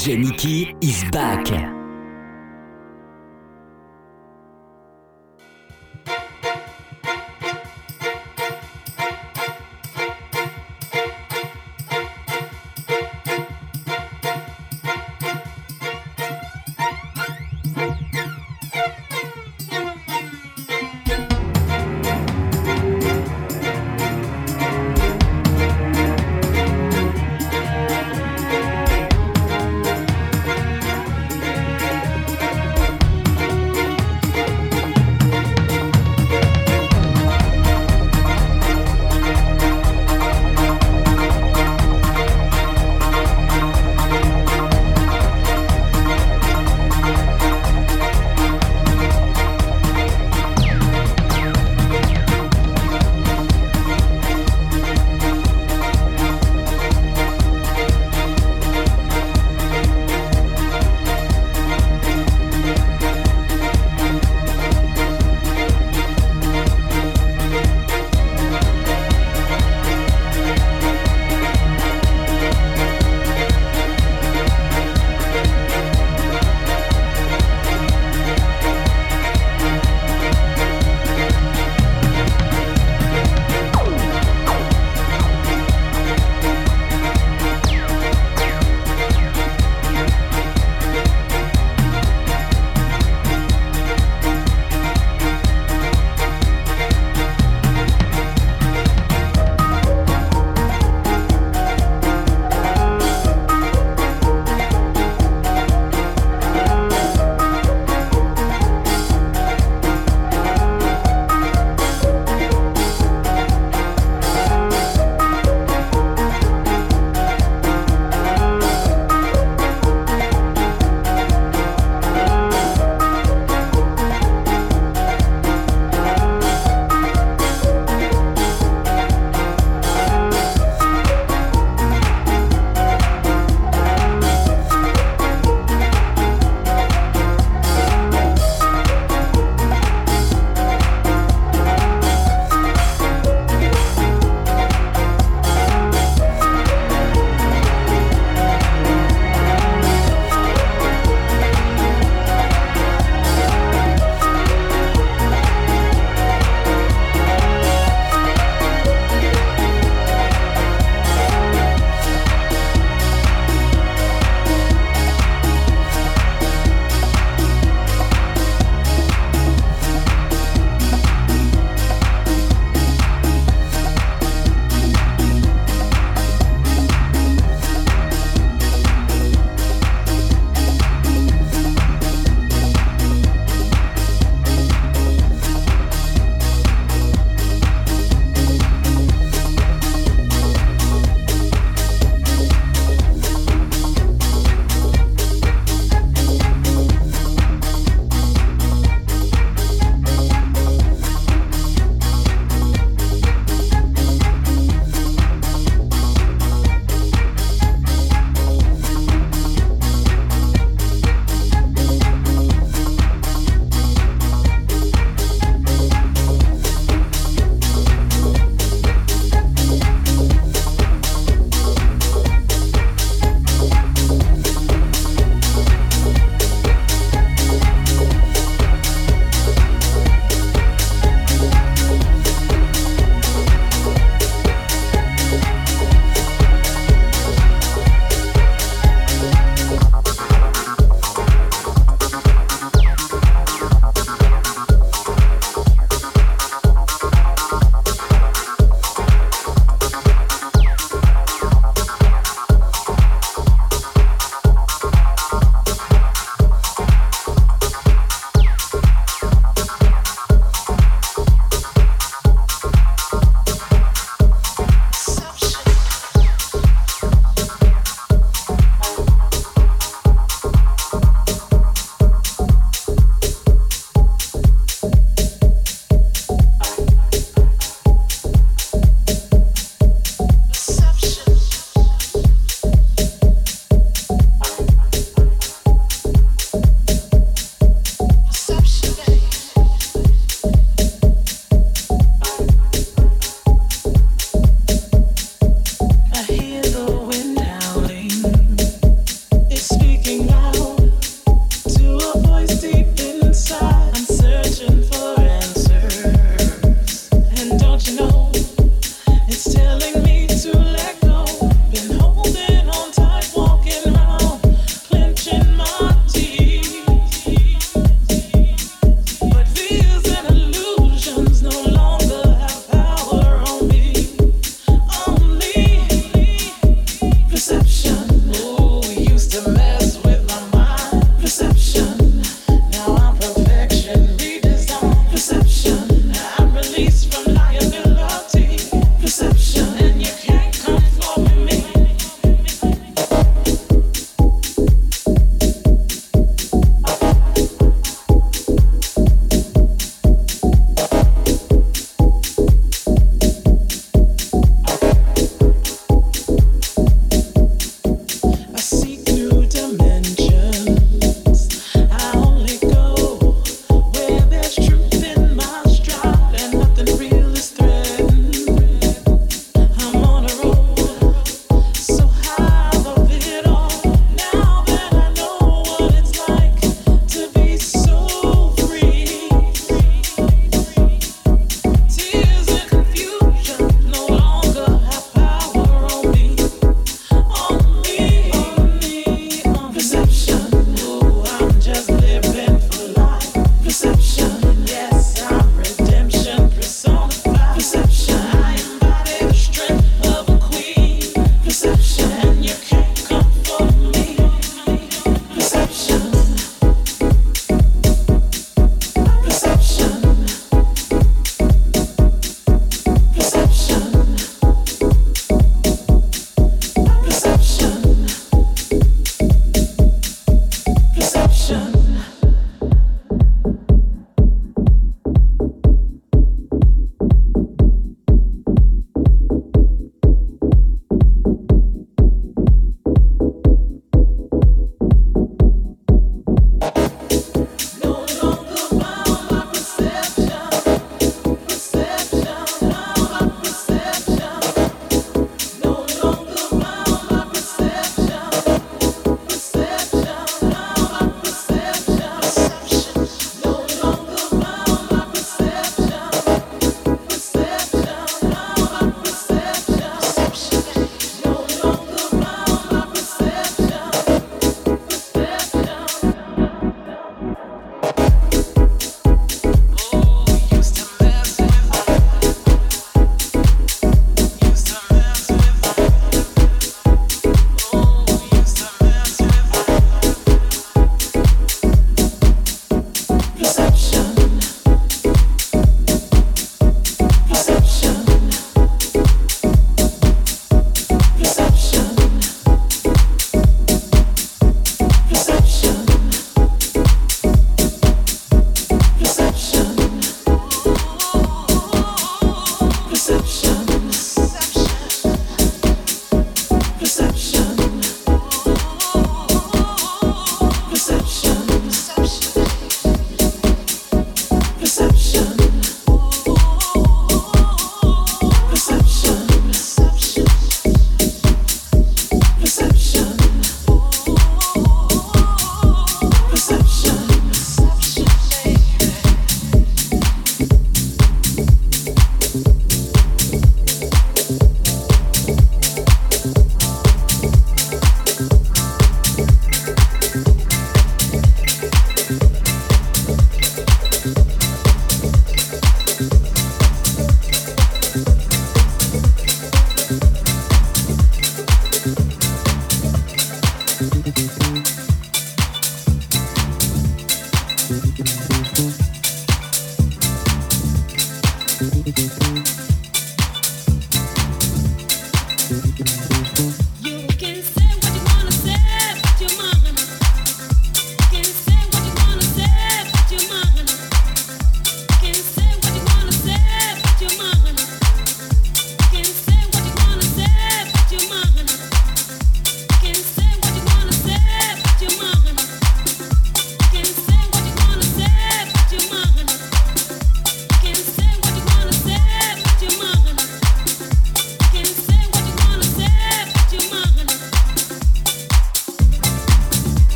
DJ is back.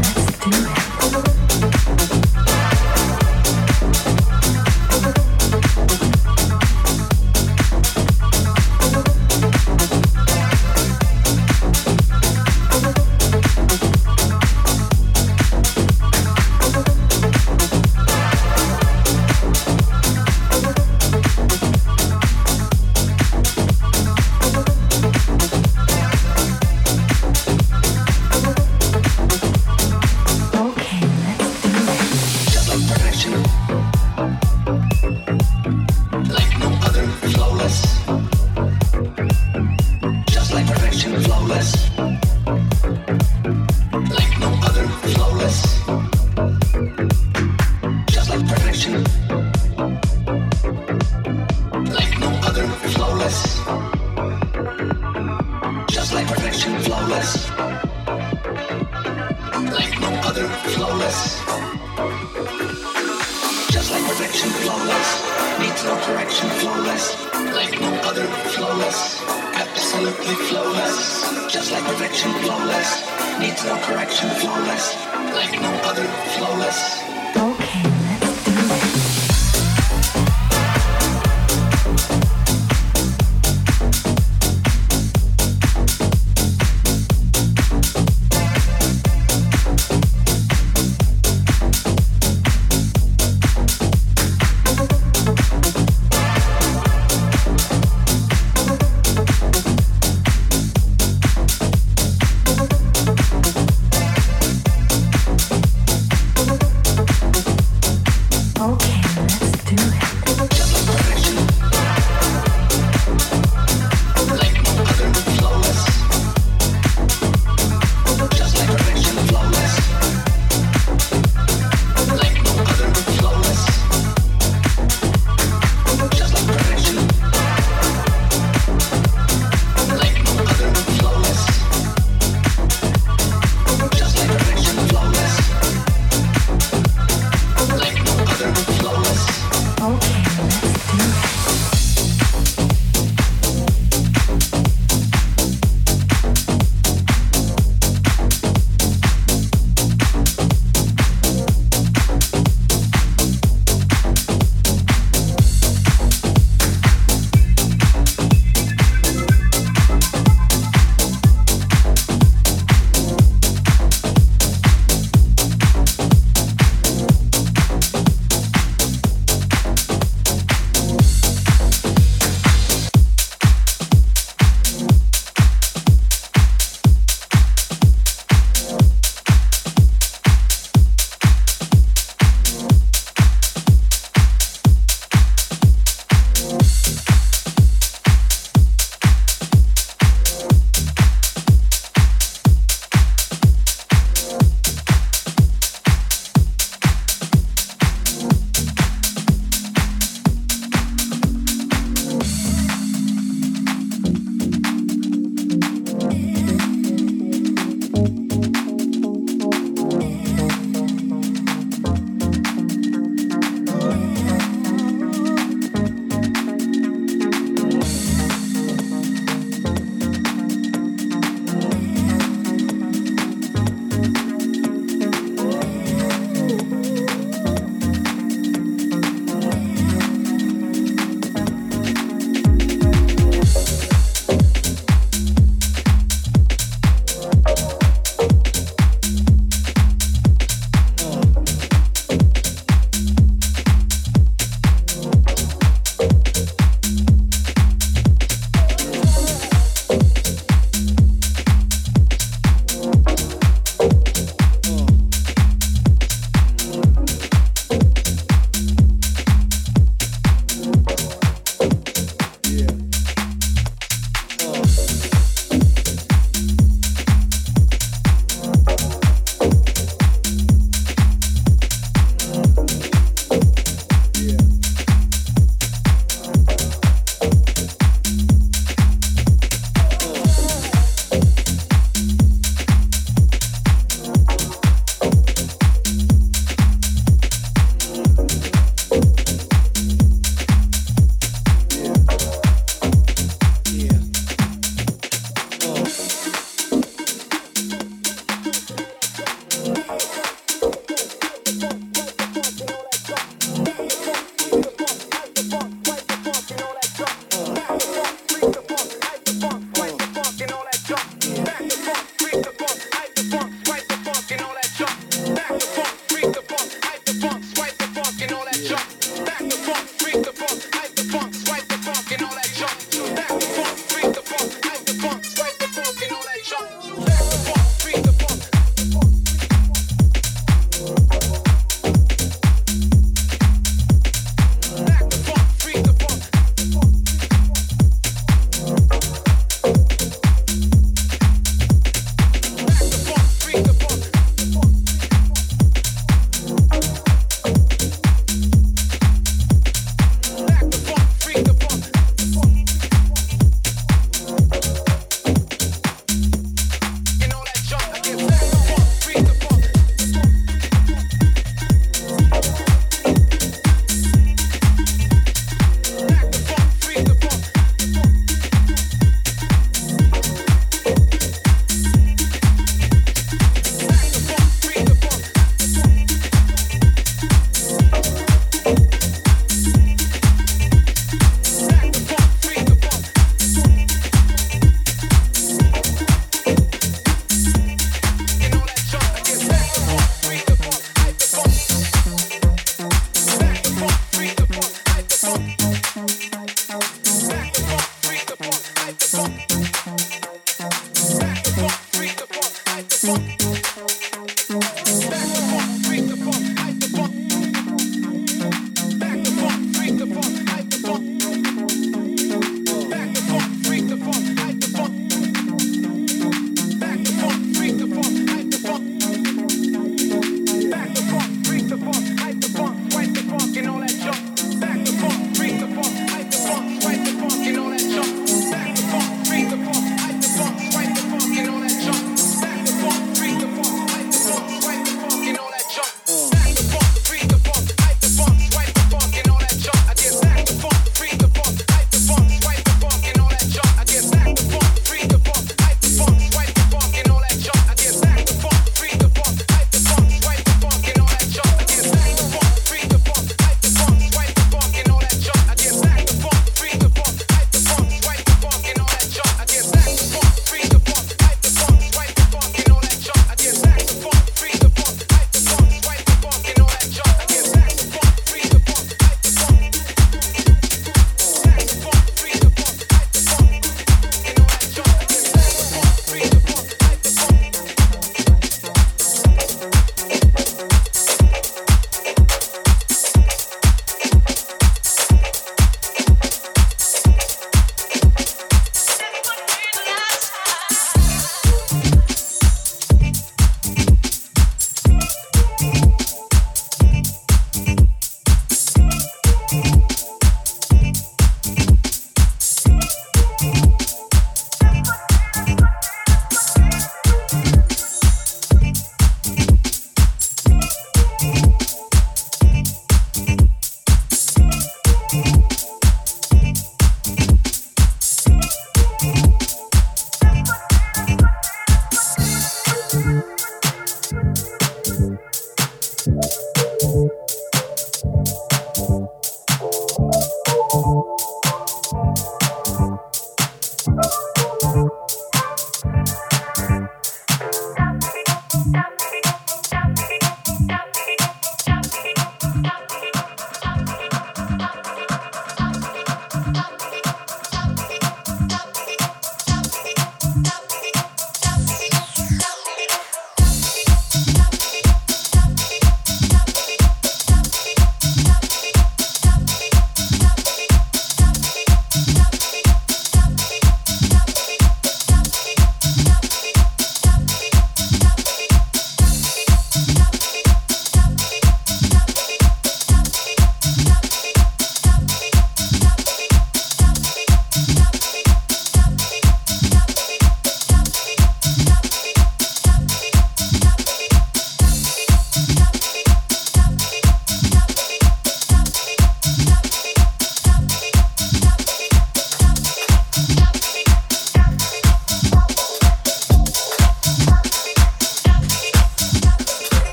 Flow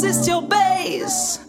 resist your base.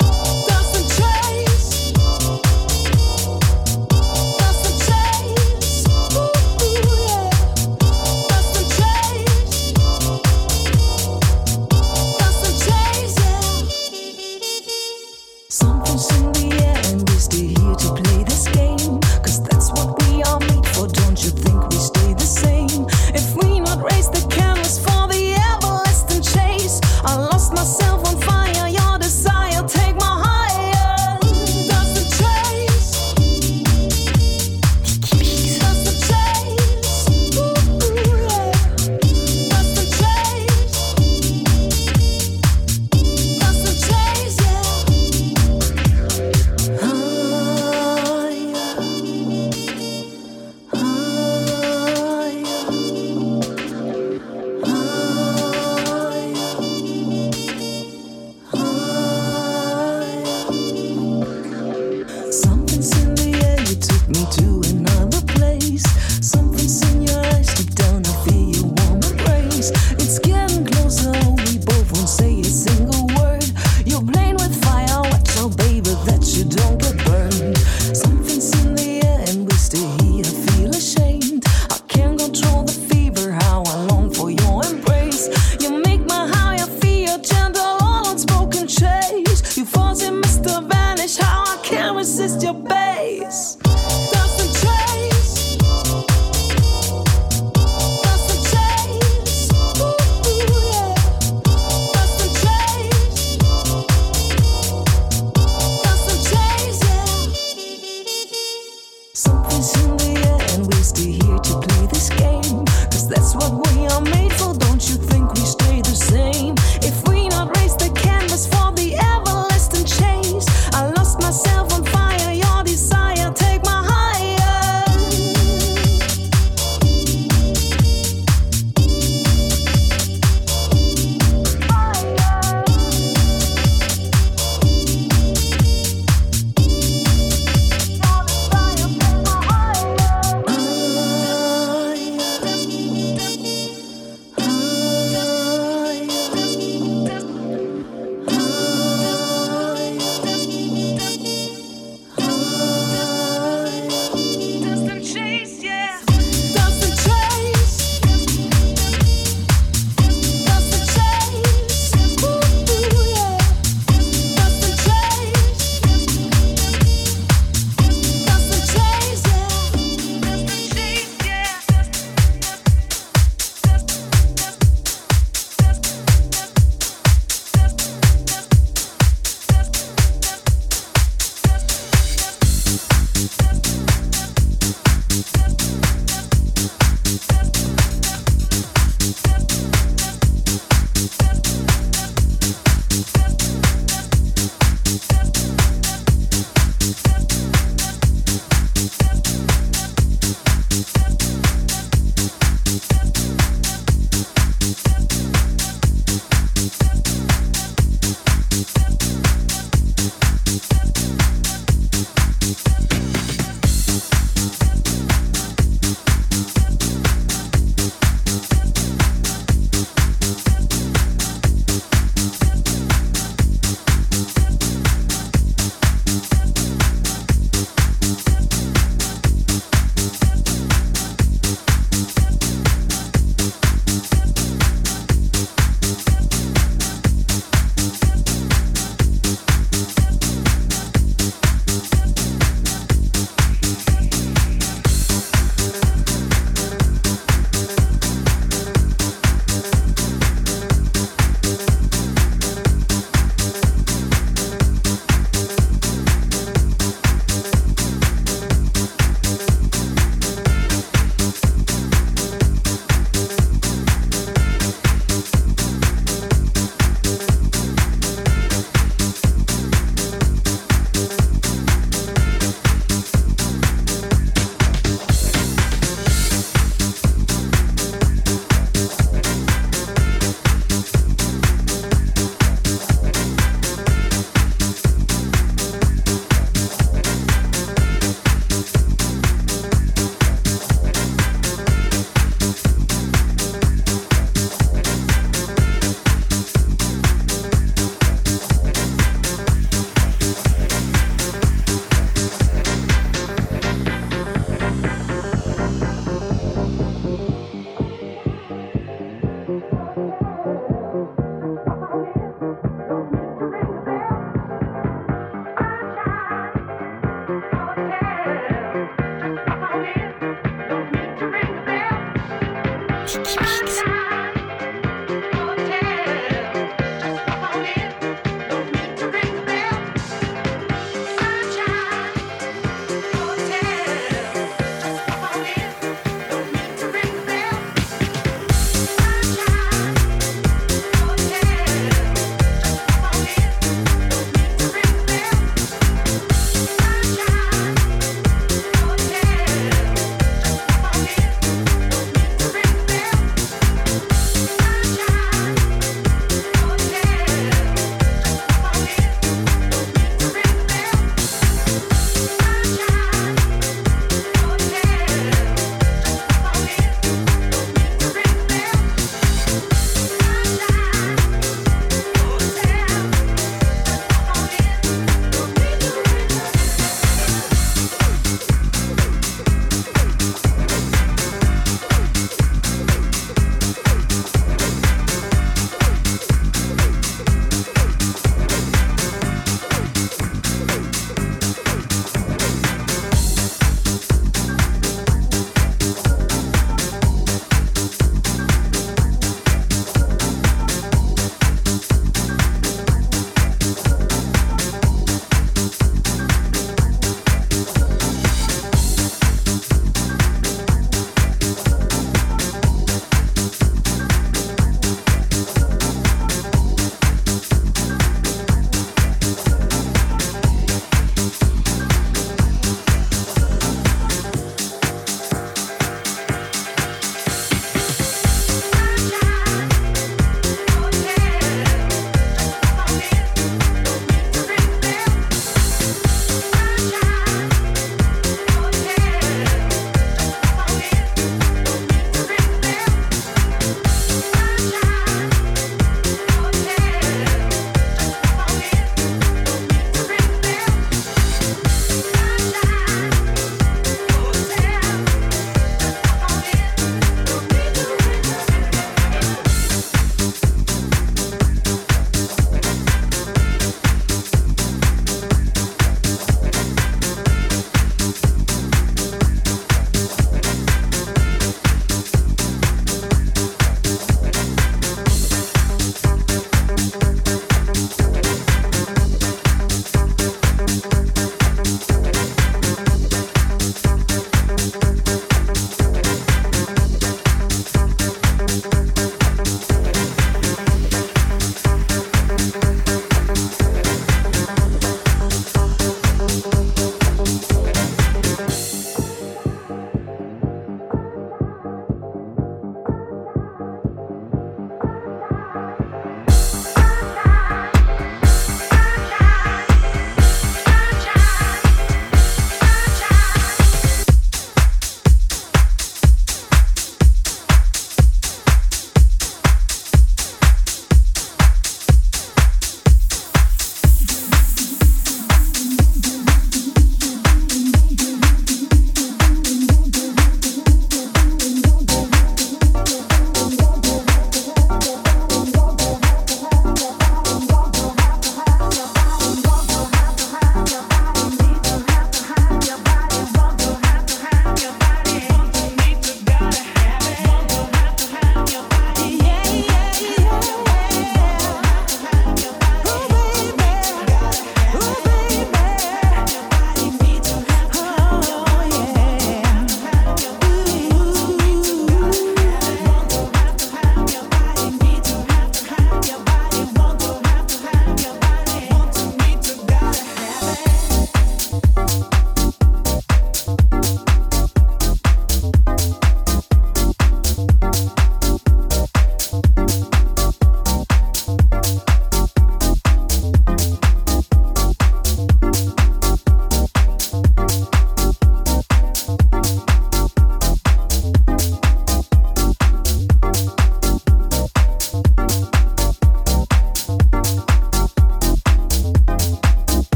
Myself on fire. Your